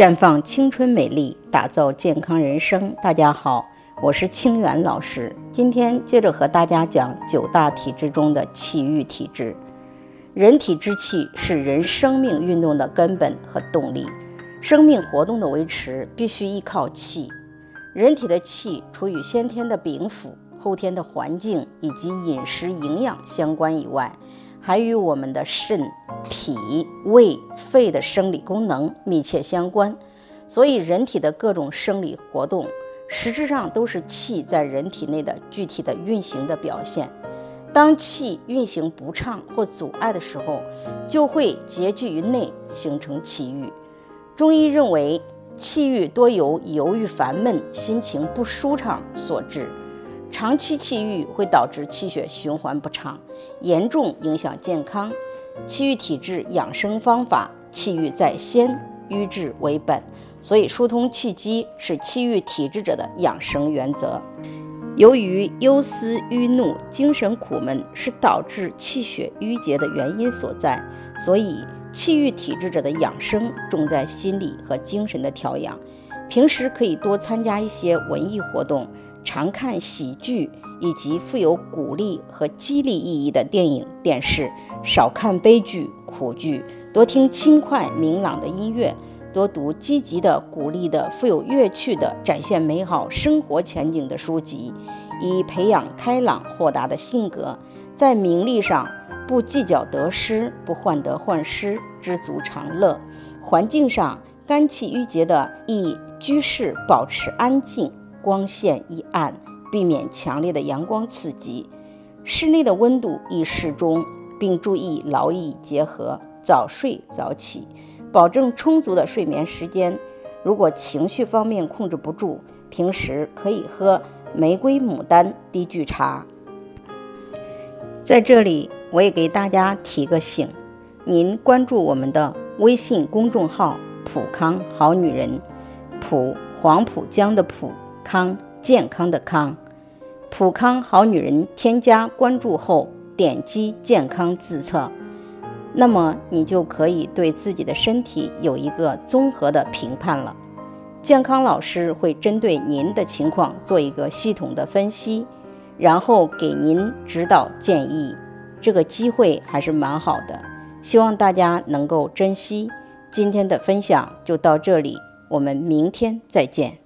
绽放青春美丽，打造健康人生。大家好，我是清源老师。今天接着和大家讲九大体质中的气郁体质。人体之气是人生命运动的根本和动力，生命活动的维持必须依靠气。人体的气，除与先天的禀赋、后天的环境以及饮食营养相关以外，还与我们的肾、脾、胃、肺的生理功能密切相关，所以人体的各种生理活动，实质上都是气在人体内的具体的运行的表现。当气运行不畅或阻碍的时候，就会结聚于内，形成气郁。中医认为，气郁多由忧郁烦闷、心情不舒畅所致。长期气郁会导致气血循环不畅，严重影响健康。气郁体质养生方法：气郁在先，瘀滞为本。所以疏通气机是气郁体质者的养生原则。由于忧思、郁怒、精神苦闷是导致气血瘀结的原因所在，所以气郁体质者的养生重在心理和精神的调养。平时可以多参加一些文艺活动。常看喜剧以及富有鼓励和激励意义的电影、电视，少看悲剧、苦剧，多听轻快明朗的音乐，多读积极的、鼓励的、富有乐趣的、展现美好生活前景的书籍，以培养开朗豁达的性格。在名利上不计较得失，不患得患失，知足常乐；环境上肝气郁结的，宜居室保持安静。光线宜暗，避免强烈的阳光刺激。室内的温度宜适中，并注意劳逸结合，早睡早起，保证充足的睡眠时间。如果情绪方面控制不住，平时可以喝玫瑰牡丹低聚茶。在这里，我也给大家提个醒：您关注我们的微信公众号“普康好女人”，普黄浦江的普。康健康的康，普康好女人添加关注后，点击健康自测，那么你就可以对自己的身体有一个综合的评判了。健康老师会针对您的情况做一个系统的分析，然后给您指导建议。这个机会还是蛮好的，希望大家能够珍惜。今天的分享就到这里，我们明天再见。